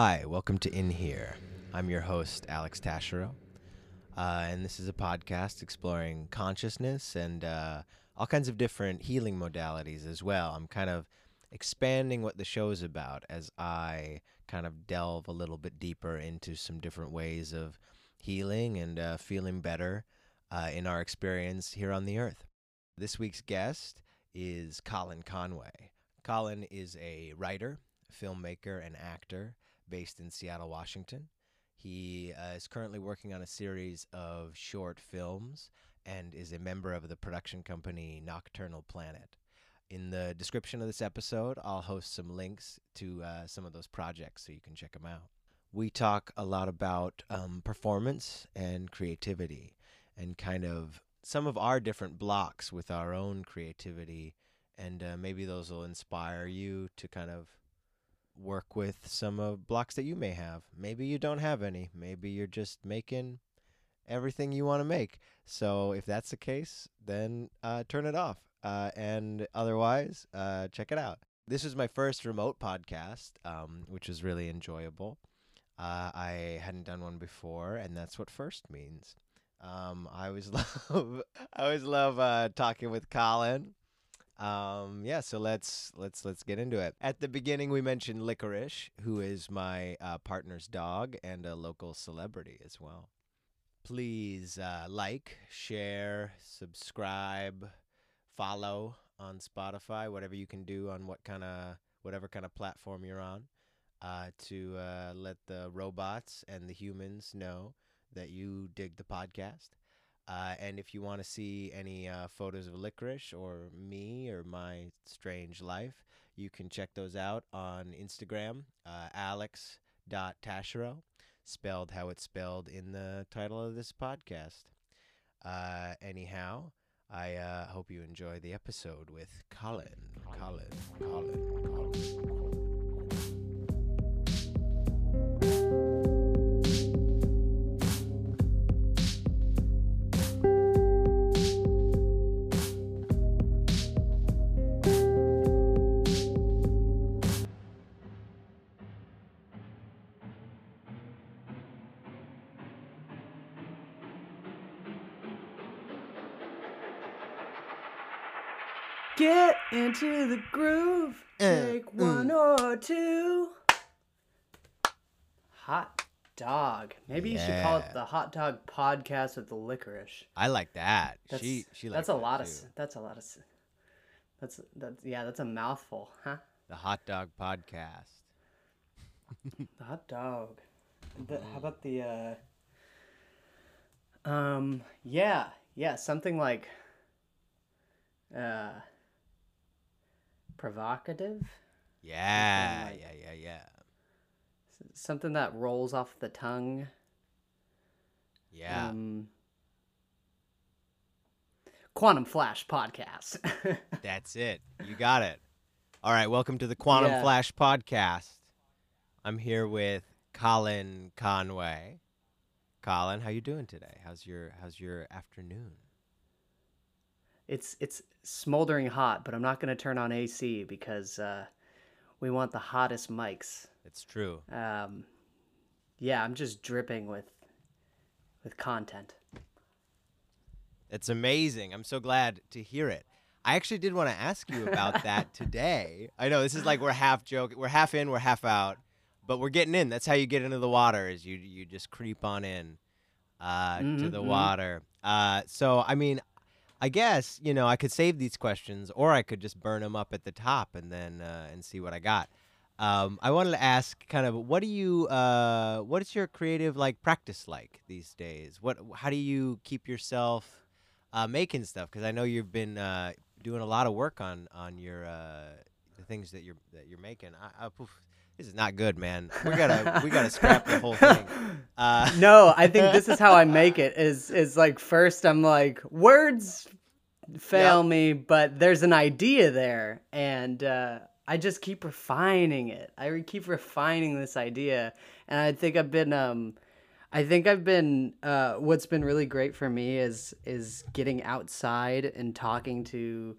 Hi, welcome to In Here. I'm your host, Alex Tashiro. Uh, and this is a podcast exploring consciousness and uh, all kinds of different healing modalities as well. I'm kind of expanding what the show is about as I kind of delve a little bit deeper into some different ways of healing and uh, feeling better uh, in our experience here on the earth. This week's guest is Colin Conway. Colin is a writer, filmmaker, and actor based in Seattle, Washington. He uh, is currently working on a series of short films and is a member of the production company Nocturnal Planet. In the description of this episode, I'll host some links to uh, some of those projects so you can check them out. We talk a lot about um, performance and creativity and kind of some of our different blocks with our own creativity. And uh, maybe those will inspire you to kind of work with some of blocks that you may have. Maybe you don't have any. Maybe you're just making everything you want to make. So if that's the case, then uh, turn it off. Uh, and otherwise, uh, check it out. This is my first remote podcast, um, which was really enjoyable. Uh, I hadn't done one before, and that's what first means. Um, I always love, I always love uh, talking with Colin. Um, yeah, so let's let's let's get into it. At the beginning, we mentioned Licorice, who is my uh, partner's dog and a local celebrity as well. Please uh, like, share, subscribe, follow on Spotify, whatever you can do on what kind of whatever kind of platform you're on, uh, to uh, let the robots and the humans know that you dig the podcast. Uh, and if you want to see any uh, photos of licorice or me or my strange life, you can check those out on Instagram, uh, alex.tashiro, spelled how it's spelled in the title of this podcast. Uh, anyhow, I uh, hope you enjoy the episode with Colin. Colin, Colin, Colin. Into the groove. Uh, Take one or two. Hot dog. Maybe you should call it the hot dog podcast with the licorice. I like that. That's, she she likes that's a that lot of too. s- that's a lot of that's that's yeah that's a mouthful huh the hot dog podcast. the hot dog the, how about the uh um yeah yeah something like uh provocative Yeah, like- yeah, yeah, yeah. something that rolls off the tongue Yeah. Um, Quantum Flash podcast. That's it. You got it. All right, welcome to the Quantum Yeah. Flash podcast. I'm here with Colin Conway. Colin, how you doing today? How's your how's your afternoon? It's it's smoldering hot, but I'm not going to turn on AC because uh, we want the hottest mics. It's true. Um, yeah, I'm just dripping with with content. It's amazing. I'm so glad to hear it. I actually did want to ask you about that today. I know this is like we're half joke, we're half in, we're half out, but we're getting in. That's how you get into the water is you you just creep on in uh, to Mhm, the mhm. water. Uh, so I mean, I guess you know I could save these questions, or I could just burn them up at the top and then uh, and see what I got. Um, I wanted to ask, kind of, what do you, uh, what is your creative like practice like these days? What, how do you keep yourself uh, making stuff? Because I know you've been uh, doing a lot of work on on your uh, the things that you're that you're making. I, I, poof, this is not good, man. We gotta we gotta scrap the whole thing. Uh, No, I think this is how I make it. Is is like first I'm like words fail Yep. me, but there's an idea there, and uh, I just keep refining it. I re- keep refining this idea, and I think I've been um, I think I've been uh, what's been really great for me is is getting outside and talking to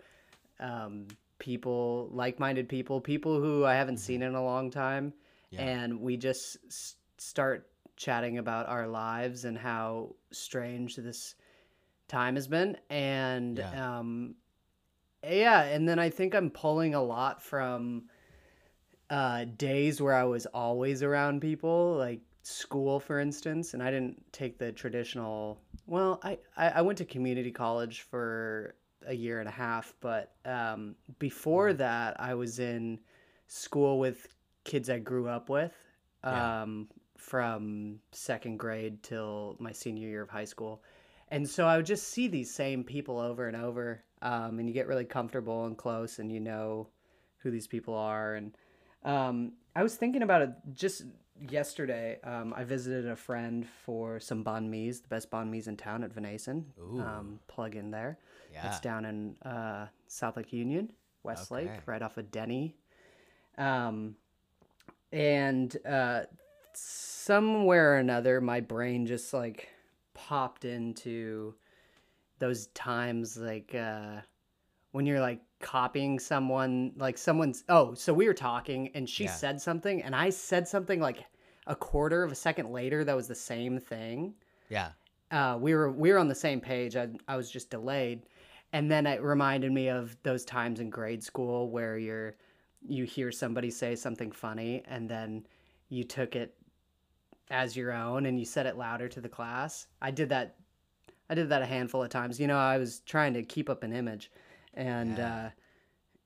um, people, like-minded people, people who I haven't seen in a long time, Yeah. and we just s- start chatting about our lives and how strange this time has been and Yeah. um yeah and then i think i'm pulling a lot from uh days where i was always around people like school for instance and i didn't take the traditional well i i, I went to community college for a year and a half but um before Mhm. that i was in school with kids i grew up with Yeah. um from second grade till my senior year of high school and so I would just see these same people over and over, um, and you get really comfortable and close, and you know who these people are. And um, I was thinking about it just yesterday. Um, I visited a friend for some banh mi's, the best banh mi's in town at Venison. Ooh. Um, plug in there. Yeah. It's down in uh, South Lake Union, Westlake, Okay. right off of Denny. Um, and uh, somewhere or another, my brain just like popped into those times like uh, when you're like copying someone, like someone's. Oh, so we were talking and she Yeah. said something, and I said something like a quarter of a second later that was the same thing Yeah. uh, we were we were on the same page. I I was just delayed, and then it reminded me of those times in grade school where you're you hear somebody say something funny and then you took it as your own and you said it louder to the class. I did that. I did that a handful of times. You know, I was trying to keep up an image, and Yeah. uh,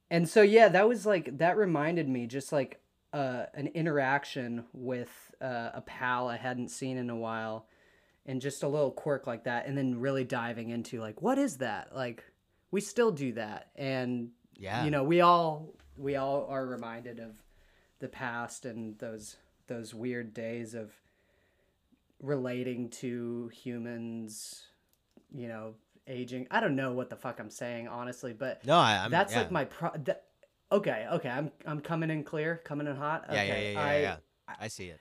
and so yeah, that was like that reminded me just like uh, an interaction with uh, a pal I hadn't seen in a while and just a little quirk like that and then really diving into like what is that like we still do that and Yeah. you know we all we all are reminded of the past and those those weird days of relating to humans you know aging i don't know what the fuck i'm saying honestly but No, I, I'm. that's yeah. like my pro that, okay okay i'm i'm coming in clear coming in hot Yeah, okay yeah, yeah, yeah, I, yeah. I see it.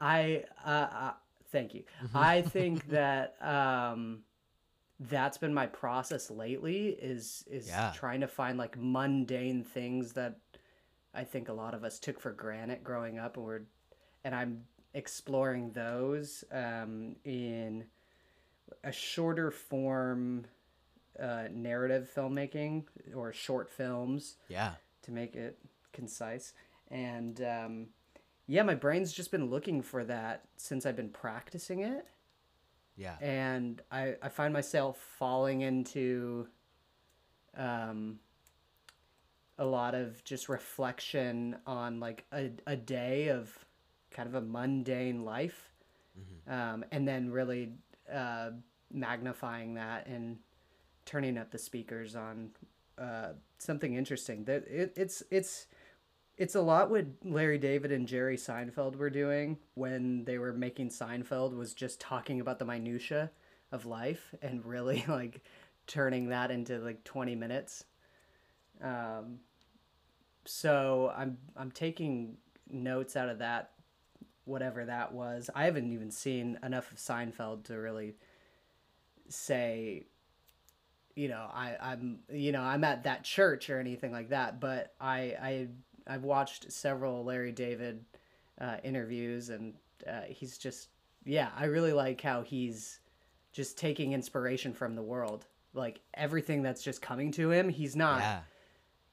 I uh, uh thank you. I think that um that's been my process lately is is Yeah. trying to find like mundane things that I think a lot of us took for granted growing up and we're and I'm exploring those um in a shorter form uh, narrative filmmaking or short films Yeah. to make it concise. And um, yeah, my brain's just been looking for that since I've been practicing it. Yeah. And I, I find myself falling into um, a lot of just reflection on like a, a day of kind of a mundane life. Um, and then really uh, magnifying that and turning up the speakers on uh, something interesting. That it, it's it's it's a lot what Larry David and Jerry Seinfeld were doing when they were making Seinfeld was just talking about the minutia of life and really like turning that into like 20 minutes. Um, so I'm I'm taking notes out of that whatever that was. I haven't even seen enough of Seinfeld to really say you know I I'm you know I'm at that church or anything like that but I I I've watched several Larry David uh, interviews and uh, he's just yeah I really like how he's just taking inspiration from the world like everything that's just coming to him he's not Yeah.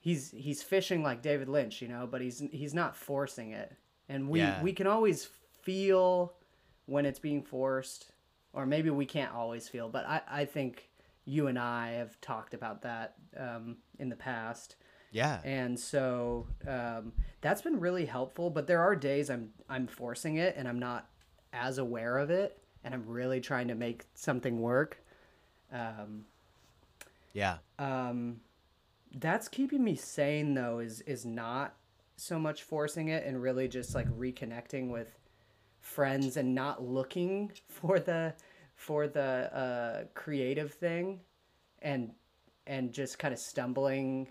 he's he's fishing like David Lynch, you know, but he's he's not forcing it. And we Yeah. we can always feel when it's being forced, or maybe we can't always feel. But I I think you and I have talked about that um, in the past, Yeah. and so um, that's been really helpful. But there are days I'm I'm forcing it and I'm not as aware of it, and I'm really trying to make something work. Um, Yeah. um, that's keeping me sane though is is not so much forcing it and really just like reconnecting with friends and not looking for the for the uh, creative thing and and just kind of stumbling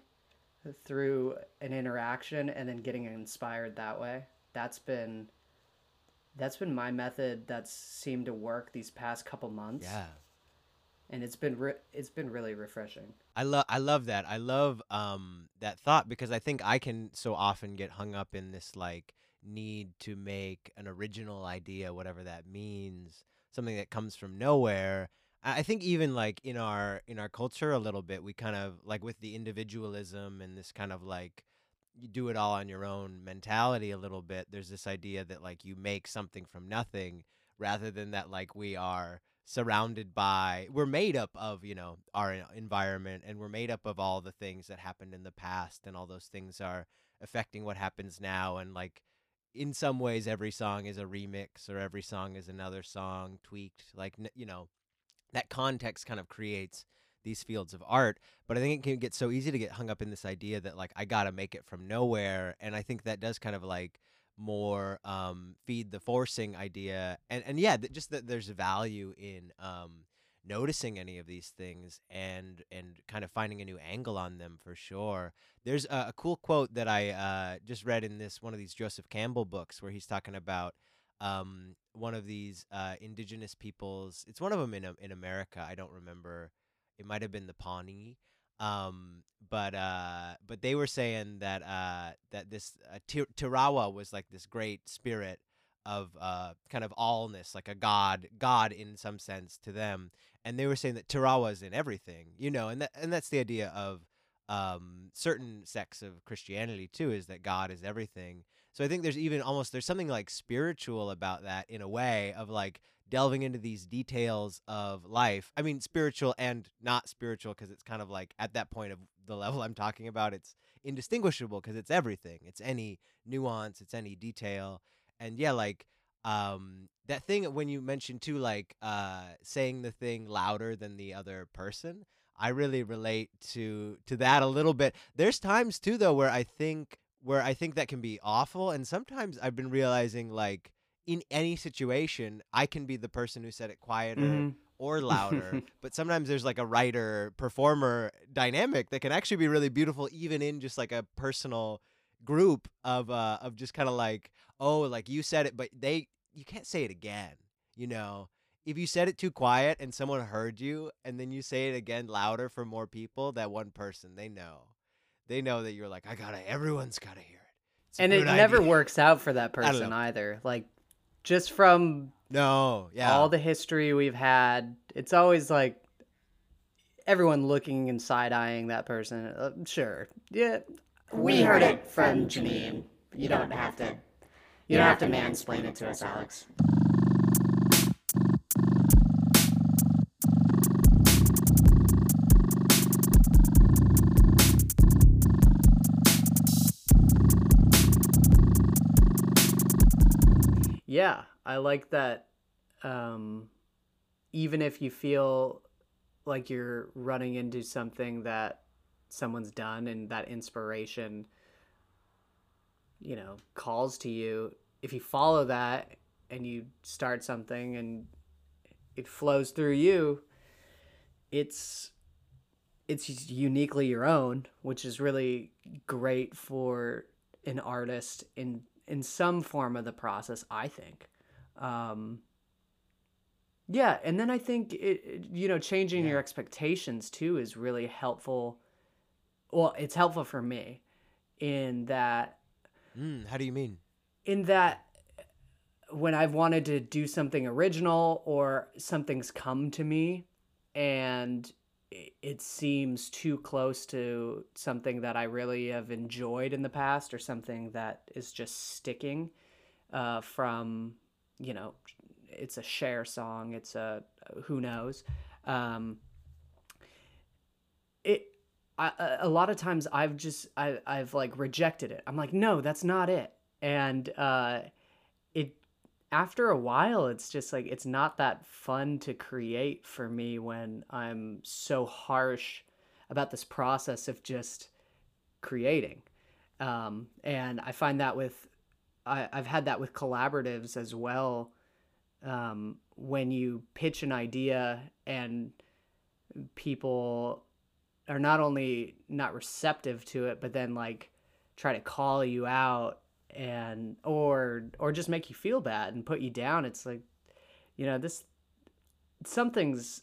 through an interaction and then getting inspired that way that's been that's been my method that's seemed to work these past couple months Yeah. And it's been re- it's been really refreshing. I love I love that. I love um that thought because I think I can so often get hung up in this like need to make an original idea, whatever that means, something that comes from nowhere. I think even like in our in our culture a little bit, we kind of like with the individualism and this kind of like you do it all on your own mentality a little bit. There's this idea that like you make something from nothing rather than that like we are surrounded by we're made up of you know our environment and we're made up of all the things that happened in the past and all those things are affecting what happens now and like in some ways every song is a remix or every song is another song tweaked like you know that context kind of creates these fields of art but i think it can get so easy to get hung up in this idea that like i gotta make it from nowhere and i think that does kind of like more um feed the forcing idea and and yeah just that there's value in um noticing any of these things and and kind of finding a new angle on them for sure. There's a, a cool quote that i uh just read in this one of these joseph campbell books where he's talking about um one of these uh indigenous peoples. It's one of them in in america. I don't remember. It might have been the pawnee um but uh but they were saying that uh that this uh, Ti- tirawa was like this great spirit of uh kind of allness like a god god in some sense to them and they were saying that tirawa is in everything you know and that and that's the idea of um certain sects of christianity too is that god is everything. So i think there's even almost there's something like spiritual about that in a way of like delving into these details of life. I mean, spiritual and not spiritual because it's kind of like at that point of the level I'm talking about, it's indistinguishable because it's everything. It's any nuance, it's any detail. And yeah, like um that thing when you mentioned too like uh saying the thing louder than the other person, I really relate to to that a little bit. There's times too though where I think where I think that can be awful and sometimes I've been realizing like in any situation, I can be the person who said it quieter Mhm. or louder. but sometimes there's like a writer performer dynamic that can actually be really beautiful, even in just like a personal group of uh of just kind of like oh like you said it, but they you can't say it again. You know, if you said it too quiet and someone heard you, and then you say it again louder for more people, that one person they know, they know that you're like I gotta everyone's gotta hear it. It's and it good never idea." works out for that person either. Like just from No, yeah. all the history we've had, it's always like everyone looking and side eyeing that person. Uh, sure, yeah, We heard it from Janine. You don't have to. You don't have to mansplain it to us, Alex. Yeah, I like that. Um, even if you feel like you're running into something that someone's done and that inspiration, you know, calls to you, if you follow that and you start something and it flows through you, it's it's uniquely your own, which is really great for an artist in in some form of the process. I think. Um, yeah, and then I think it, you know changing your expectations too is really helpful. Well, it's helpful for me in that Mm, how do you mean? in that when I've wanted to do something original or something's come to me and it seems too close to something that I really have enjoyed in the past or something that is just sticking uh, from, you know, it's a share song, it's a who knows. Um, it I, a- lot of times I've just I, I've like rejected it. I'm like, no, that's not it. And uh, after a while, it's just like it's not that fun to create for me when I'm so harsh about this process of just creating. Um, and I find that with I, I've had that with collaboratives as well. Um, when you pitch an idea and people are not only not receptive to it, but then like try to call you out and or or just make you feel bad and put you down. It's like, you know, this something's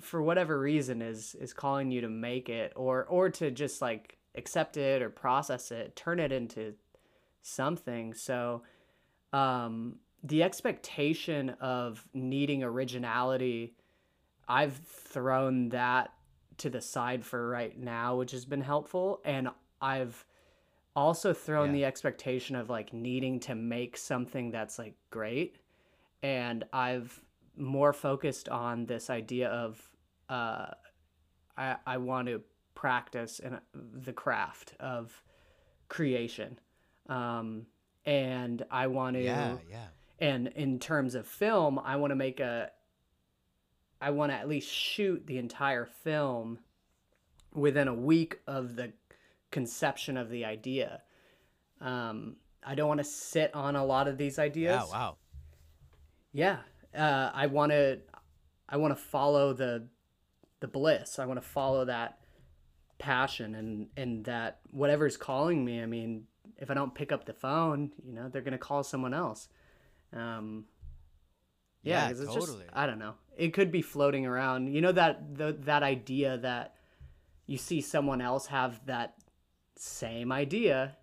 for whatever reason is is calling you to make it or or to just like accept it or process it turn it into something so um the expectation of needing originality i've thrown that to the side for right now which has been helpful and i've also thrown Yeah. the expectation of like needing to make something that's like great and i've more focused on this idea of uh, I, I want to practice in the craft of creation um, and i want to Yeah, yeah. and in terms of film i want to make a i want to at least shoot the entire film within a week of the conception of the idea. Um, i don't want to sit on a lot of these ideas. Yeah, wow. yeah uh, i want to i want to follow the the bliss. I want to follow that passion and and that whatever's calling me. I mean if i don't pick up the phone you know they're gonna call someone else. Um yeah, Yeah, totally. just i don't know. It could be floating around. You know that the, that idea that you see someone else have that same idea.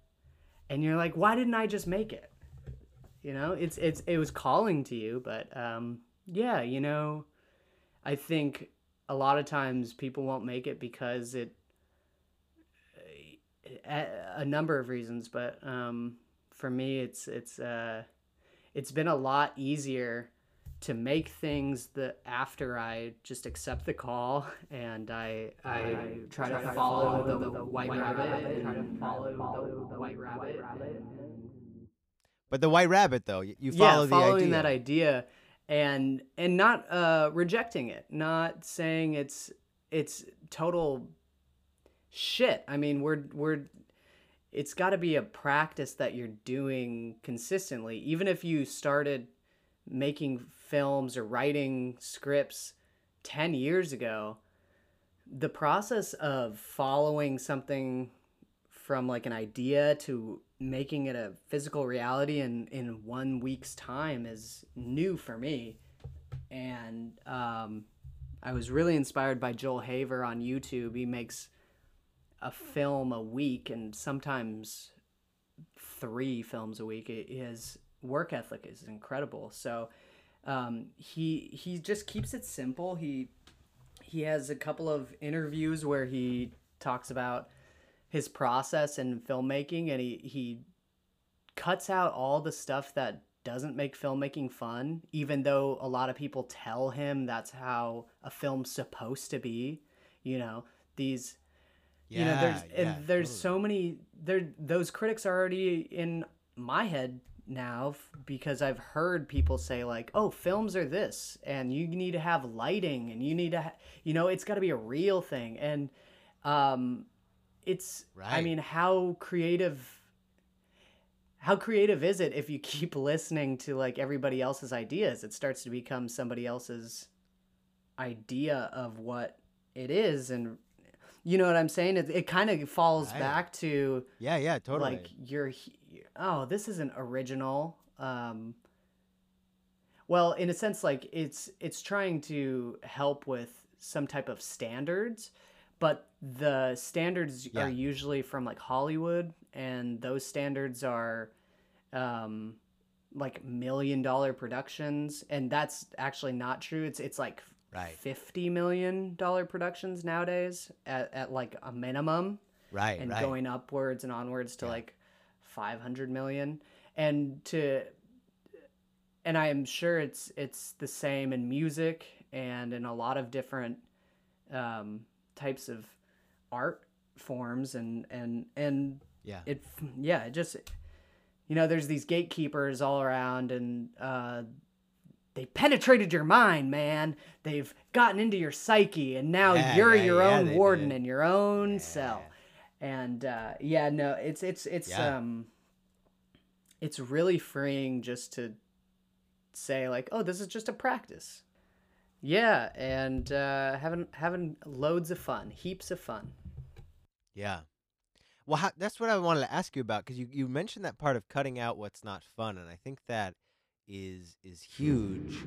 And you're like why didn't i just make it? You know it's it's it was calling to you but um yeah you know i think a lot of times people won't make it because it a, a number of reasons but um for me it's it's uh it's been a lot easier to make things that after I just accept the call and I I, try, to follow, the, the, white rabbit, and try to follow the, white rabbit. But the white rabbit, though, y- you yeah, follow the following idea. that idea and and not uh, rejecting it, not saying it's it's total shit. I mean, we're we're it's got to be a practice that you're doing consistently. Even if you started making films or writing scripts 10 years ago, the process of following something from like an idea to making it a physical reality in in one week's time is new for me. And um, i was really inspired by joel haver on youtube. He makes a film a week and sometimes three films a week. His work ethic is incredible. So um, he he just keeps it simple he he has a couple of interviews where he talks about his process in filmmaking and he he cuts out all the stuff that doesn't make filmmaking fun even though a lot of people tell him that's how a film's supposed to be you know these yeah, you know there's yeah, and there's totally. so many there those critics are already in my head now f- because I've heard people say like oh films are this and you need to have lighting and you need to ha- you know it's got to be a real thing and um it's I mean how creative how creative is it if you keep listening to like everybody else's ideas it starts to become somebody else's idea of what it is and you know what i'm saying it, it kind of falls Right. back to Yeah, yeah, totally. like you're he- oh this isn't original um well in a sense like it's it's trying to help with some type of standards but the standards Yeah. are usually from like hollywood and those standards are um like million dollar productions and that's actually not true it's it's like Right. 50 million dollar productions nowadays at, at like a minimum right, and right. going upwards and onwards to Yeah. like 500 million and to and i am sure it's it's the same in music and in a lot of different um, types of art forms and and and yeah. it yeah it just you know there's these gatekeepers all around and uh they penetrated your mind man they've gotten into your psyche and now Yeah, you're yeah, your yeah, own warden did. in your own cell and uh yeah no it's it's it's Yeah. um it's really freeing just to say like oh this is just a practice yeah and uh having having loads of fun heaps of fun Yeah. Well, how, that's what I wanted to ask you about because you, you mentioned that part of cutting out what's not fun, and I think that is is huge.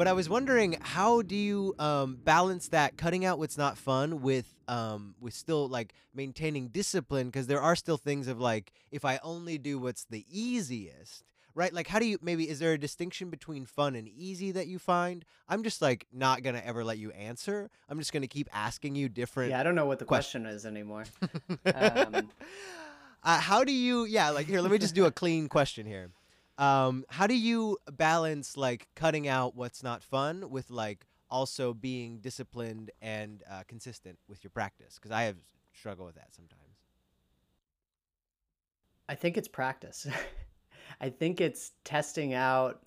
But I was wondering, how do you um, balance that cutting out what's not fun with um, with still like maintaining discipline? Because there are still things of like, if I only do what's the easiest, right? Like, how do you maybe is there a distinction between fun and easy that you find? I'm just like not gonna ever let you answer. I'm just gonna keep asking you different. Yeah, I don't know what the question, is anymore. um, uh, how do you? Yeah, like here, let me just do a clean question here. Um, how do you balance like cutting out what's not fun with like also being disciplined and uh, consistent with your practice? Because I have struggle with that sometimes. I think it's practice. I think it's testing out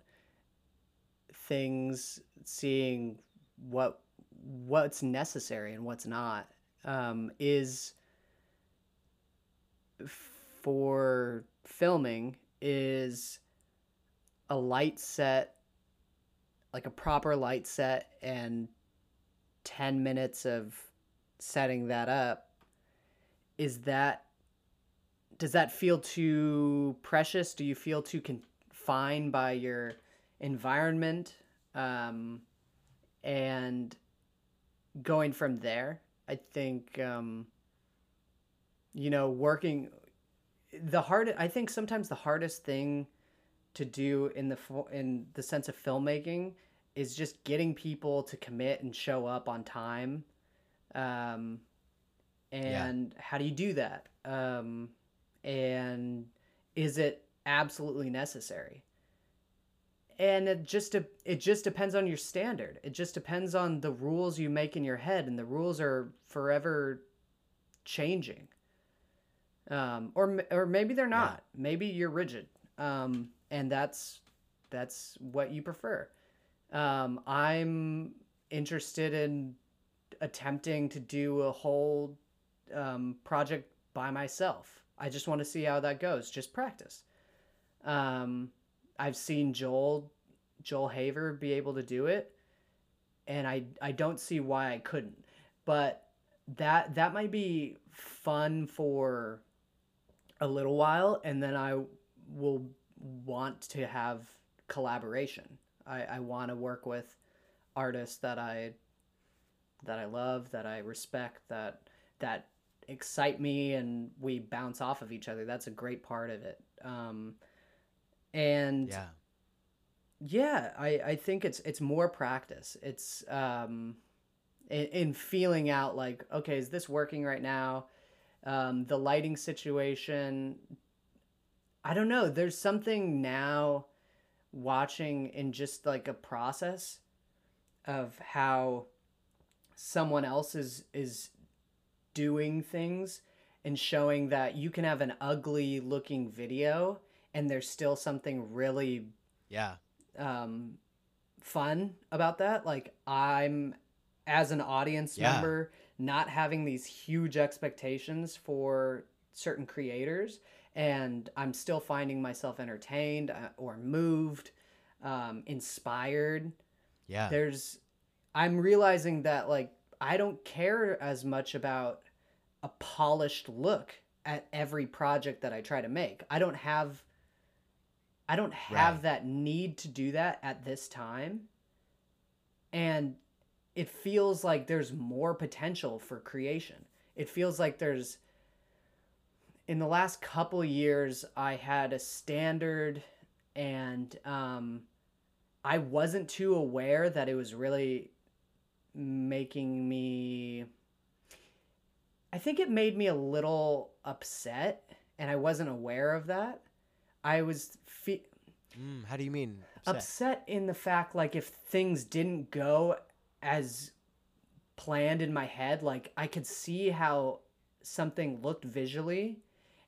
things, seeing what what's necessary and what's not. Um, is for filming is a light set, like a proper light set, and 10 minutes of setting that up. Is that, does that feel too precious? Do you feel too confined by your environment? Um, and going from there, I think, um, you know, working the hard, I think sometimes the hardest thing to do in the in the sense of filmmaking is just getting people to commit and show up on time. Um, and yeah. how do you do that? Um, and is it absolutely necessary? And it just it just depends on your standard. It just depends on the rules you make in your head, and the rules are forever changing. Um, or or maybe they're not. Yeah. Maybe you're rigid. Um, and that's that's what you prefer. Um, I'm interested in attempting to do a whole um, project by myself. I just want to see how that goes. Just practice. Um, I've seen Joel Joel Haver be able to do it, and I I don't see why I couldn't. But that that might be fun for a little while, and then I will want to have collaboration. I, I want to work with artists that I that I love, that I respect, that that excite me, and we bounce off of each other. That's a great part of it. Um, and yeah, yeah, I, I think it's it's more practice. It's um, in, in feeling out like, okay, is this working right now? Um, the lighting situation I don't know. There's something now watching in just like a process of how someone else is is doing things and showing that you can have an ugly looking video and there's still something really yeah um fun about that like i'm as an audience yeah. member not having these huge expectations for certain creators and I'm still finding myself entertained uh, or moved, um, inspired. Yeah. There's, I'm realizing that like I don't care as much about a polished look at every project that I try to make. I don't have, I don't have right. that need to do that at this time. And it feels like there's more potential for creation. It feels like there's in the last couple years, I had a standard, and um, I wasn't too aware that it was really making me. I think it made me a little upset, and I wasn't aware of that. I was. Fe- mm, how do you mean? Upset? upset in the fact, like, if things didn't go as planned in my head, like, I could see how something looked visually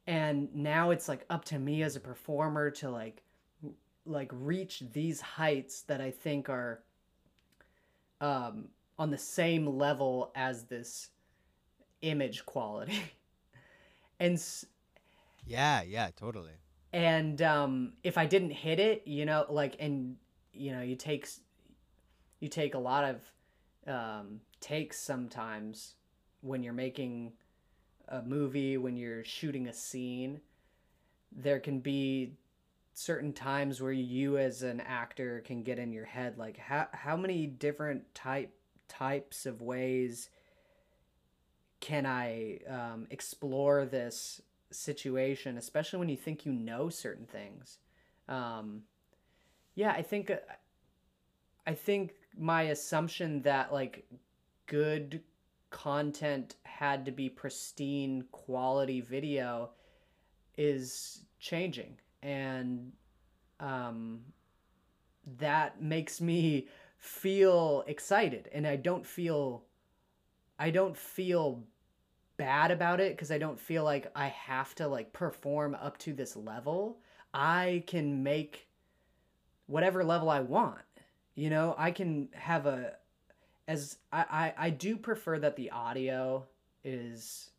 and now it's like up to me as a performer to like like reach these heights that I think are um, on the same level as this image quality. and yeah, yeah, totally. And um, if I didn't hit it, you know, like, and you know, you take you take a lot of um, takes sometimes when you're making a movie, when you're shooting a scene, there can be certain times where you as an actor can get in your head like how how many different type types of ways can I um, explore this situation, especially when you think you know certain things. Um, yeah, I think I think my assumption that like good content had to be pristine quality video is changing. And um, that makes me feel excited. And i don't feel i don't feel bad about it because i don't feel like i have to like perform up to this level. I can make whatever level i want you know? I can have a as I, I i do prefer that the audio is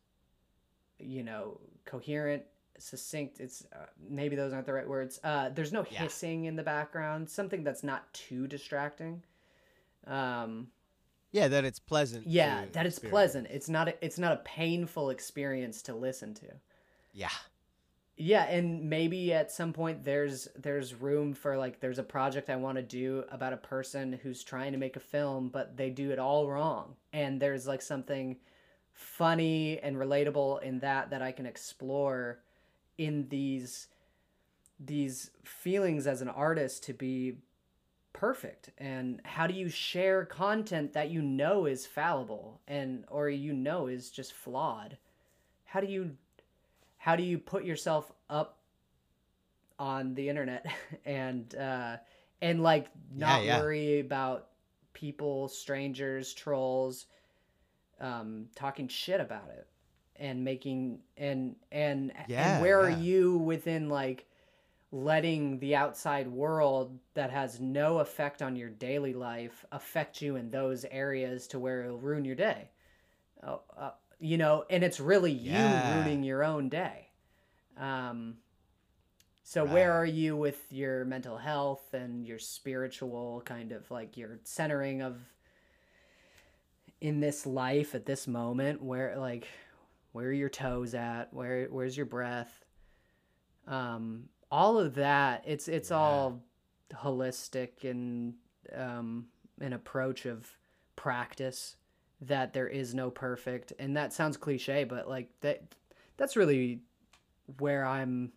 you know coherent succinct it's uh, maybe those aren't the right words uh there's no Yeah. hissing in the background something that's not too distracting um Yeah, that it's pleasant. yeah that it's experience. pleasant it's not a, it's not a painful experience to listen to Yeah. Yeah and maybe at some point there's there's room for like there's a project i want to do about a person who's trying to make a film but they do it all wrong. And there's like something funny and relatable in that that i can explore in these these feelings as an artist to be perfect. And how do you share content that you know is fallible and or you know is just flawed? How do you how do you put yourself up on the internet and uh and like not yeah. worry about people strangers trolls um talking shit about it and making and and Yeah, and where yeah. are you within like letting the outside world that has no effect on your daily life affect you in those areas to where it'll ruin your day oh, uh, you know and it's really Yeah. you ruining your own day. Um so where are you with your mental health and your spiritual kind of like your centering of in this life at this moment? Where like where are your toes at? Where where's your breath? Um all of that it's it's Yeah. all holistic and um an approach of practice that there is no perfect and that sounds cliche but like that that's really where i'm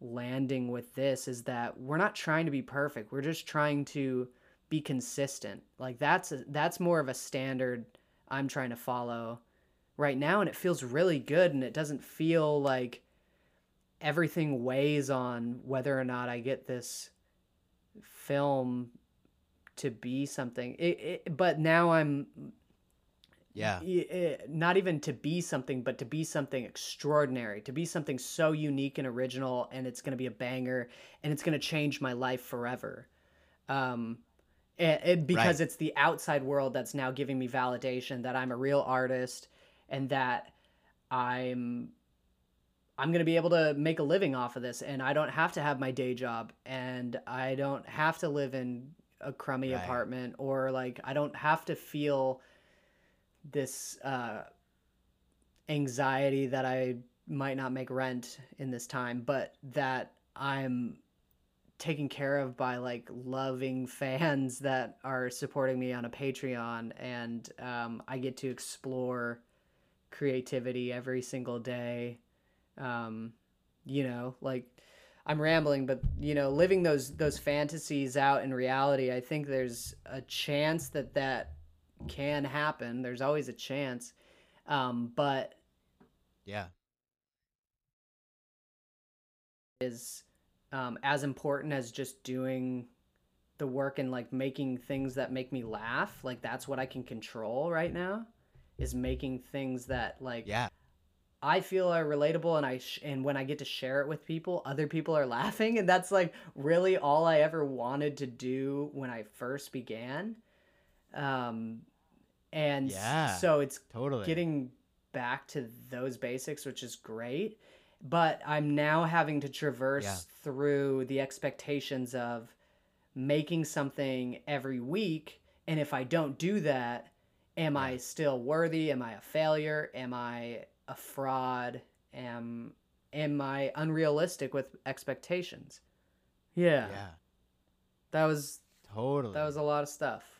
landing with this is that we're not trying to be perfect. We're just trying to be consistent. Like that's a, that's more of a standard i'm trying to follow right now and it feels really good and it doesn't feel like everything weighs on whether or not i get this film to be something. It, it, but now i'm Yeah. eh, not even to be something, but to be something extraordinary, to be something so unique and original, and it's going to be a banger, and it's going to change my life forever. Um, and, and because Right. it's the outside world that's now giving me validation that I'm a real artist and that I'm I'm going to be able to make a living off of this and I don't have to have my day job and I don't have to live in a crummy Right. apartment or like I don't have to feel this uh, anxiety that I might not make rent in this time, but that I'm taken care of by like loving fans that are supporting me on a Patreon, and um, I get to explore creativity every single day. Um, you know, like I'm rambling, but you know, living those those fantasies out in reality, I think there's a chance that that can happen. There's always a chance, um, but Yeah. is um, as important as just doing the work and like making things that make me laugh. Like that's what I can control right now, is making things that like Yeah. I feel are relatable and I sh- and when I get to share it with people, other people are laughing and that's like really all I ever wanted to do when I first began. Um and Yeah. so it's Totally. getting back to those basics, which is great. But I'm now having to traverse Yeah. through the expectations of making something every week. And if I don't do that, am I still worthy? Am I a failure? Am I a fraud? Am am I unrealistic with expectations? Yeah. Yeah, That was totally. that was a lot of stuff.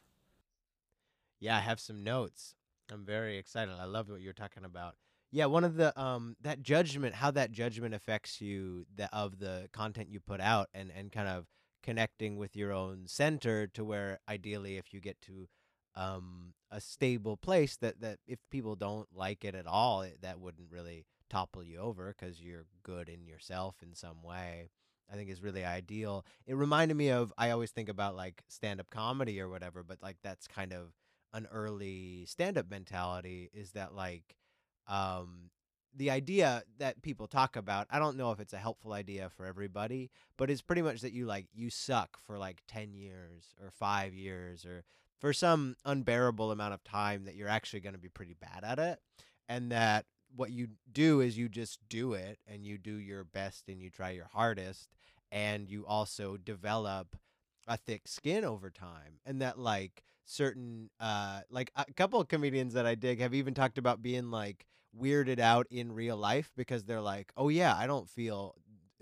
Yeah, I have some notes. I'm very excited. I love what you're talking about. Yeah, one of the um that judgment, how that judgment affects you that of the content you put out and and kind of connecting with your own center to where ideally if you get to um a stable place that that if people don't like it at all, it, that wouldn't really topple you over cuz you're good in yourself in some way. I think is really ideal. It reminded me of I always think about like stand-up comedy or whatever, but like that's kind of an early stand-up mentality is that like um the idea that people talk about i don't know if it's a helpful idea for everybody but it's pretty much that you like you suck for like 10 years or 5 years or for some unbearable amount of time that you're actually going to be pretty bad at it and that what you do is you just do it and you do your best and you try your hardest and you also develop a thick skin over time and that like certain uh like a couple of comedians that I dig have even talked about being like weirded out in real life because they're like, "Oh yeah, I don't feel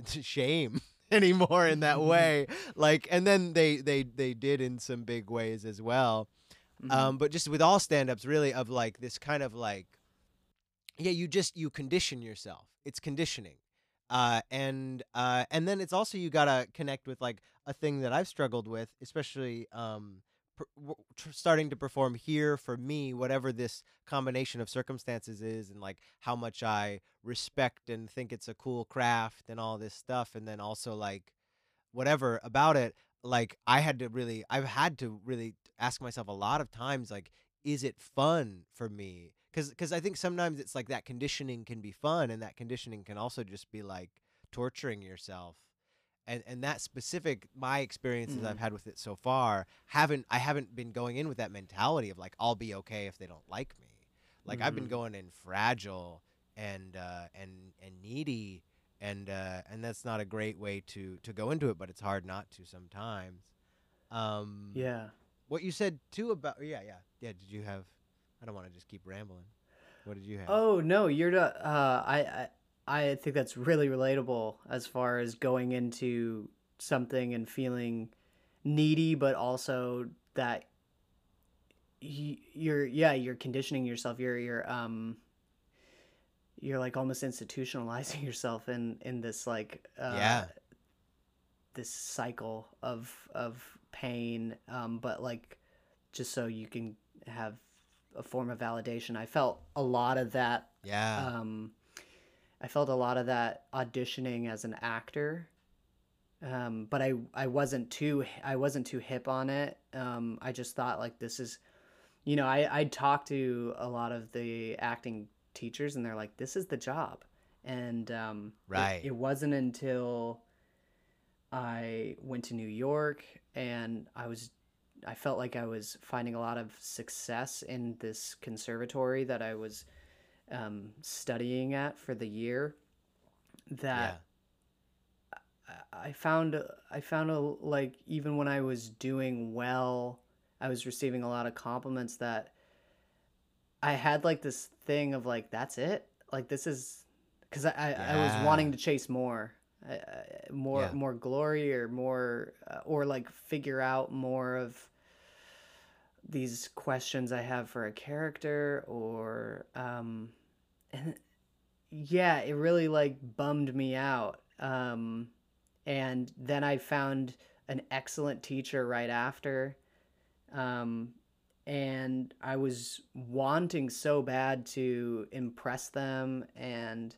shame anymore in that way." like and then they they they did in some big ways as well. Mhm. Um but just with all stand-ups really of like this kind of like yeah, you just you condition yourself. It's conditioning. Uh, and uh, and then it's also you gotta connect with like a thing that I've struggled with, especially um, per, w- tr- starting to perform here for me, whatever this combination of circumstances is, and like how much I respect and think it's a cool craft and all this stuff, and then also like whatever about it like i had to really i've had to really ask myself a lot of times like is it fun for me? Because because i think sometimes it's like that conditioning can be fun and that conditioning can also just be like torturing yourself and and that specific my experiences i've Mhm. had with it so far haven't i haven't been going in with that mentality of like i'll be okay if they don't like me like i've been Mhm. going in fragile and uh and and needy and uh, and that's not a great way to to go into it, but it's hard not to sometimes. Um, Yeah. What you said too about yeah yeah yeah. Did you have? I don't want to just keep rambling. What did you have? Oh no, you're not. Uh, I, I I think that's really relatable as far as going into something and feeling needy, but also that you're yeah you're conditioning yourself. You're you're um you're like almost institutionalizing yourself in in this like uh, Yeah. this cycle of of pain um but like just so you can have a form of validation i felt a lot of that yeah. um i felt a lot of that auditioning as an actor. Um but i i wasn't too i wasn't too hip on it. Um i just thought like this is you know i i talked to a lot of the acting teachers and they're like this is the job. And um it- Right. it, wasn't until i went to new york and i was i felt like i was finding a lot of success in this conservatory that i was um, studying at for the year that I- I found I found a, like even when I was doing well, I was receiving a lot of compliments that I had like this thing of like that's it, like this is because I, I, I was wanting to chase more, uh, more Yeah. more glory or more uh, or like figure out more of these questions I have for a character or um and yeah, it really like bummed me out. Um, and then I found an excellent teacher right after. Um, and I was wanting so bad to impress them and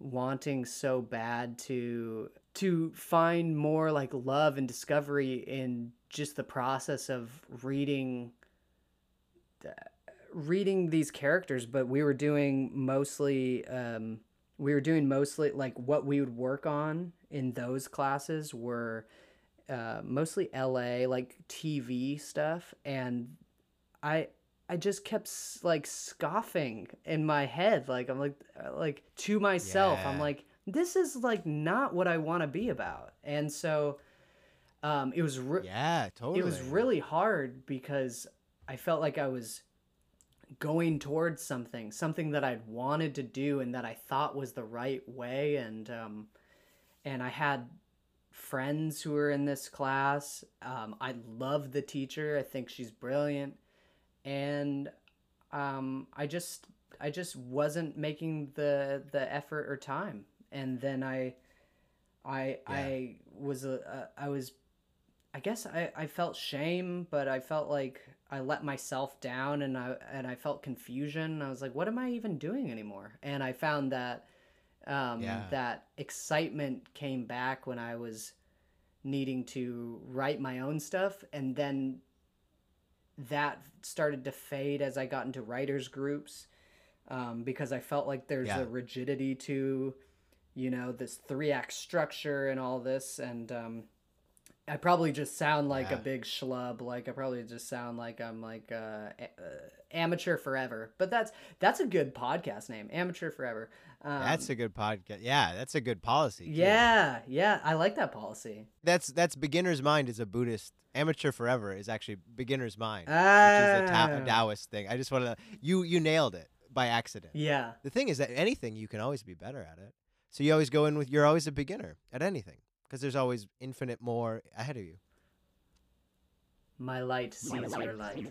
wanting so bad to to find more like love and discovery in just the process of reading reading these characters, but we were doing mostly um, we were doing mostly like what we would work on in those classes were uh, mostly LA like TV stuff, and I I just kept like scoffing in my head, like I'm like uh, like to myself, I'm like this is like not what I want to be about, and so um, it was re- yeah. Totally. it was really hard because I felt like I was going towards something, something that I'd wanted to do and that I thought was the right way, and um, and I had friends who were in this class. Um, I love the teacher. I think she's brilliant, and um, I just I just wasn't making the the effort or time. And then I I Yeah. I was a uh, I was I guess I, I felt shame, but I felt like I let myself down and I and I felt confusion. I was like, what am I even doing anymore? And I found that um, Yeah. that excitement came back when I was needing to write my own stuff, and then that started to fade as I got into writers groups um, because I felt like there's Yeah. a rigidity to you know this three act structure and all this and um, I probably just sound like Yeah. a big schlub. Like I probably just sound like I'm like uh, a- uh, amateur forever. But that's that's a good podcast name, amateur forever. Um, that's a good podcast. Yeah, that's a good policy. too. yeah, yeah. I like that policy. That's that's beginner's mind is a Buddhist. Amateur forever is actually beginner's mind, which is a, Ta- a Ah. Taoist thing. I just want to you you nailed it by accident. Yeah, The thing is that anything you can always be better at it. So you always go in with you're always a beginner at anything because there's always infinite more ahead of you. my light sees your light.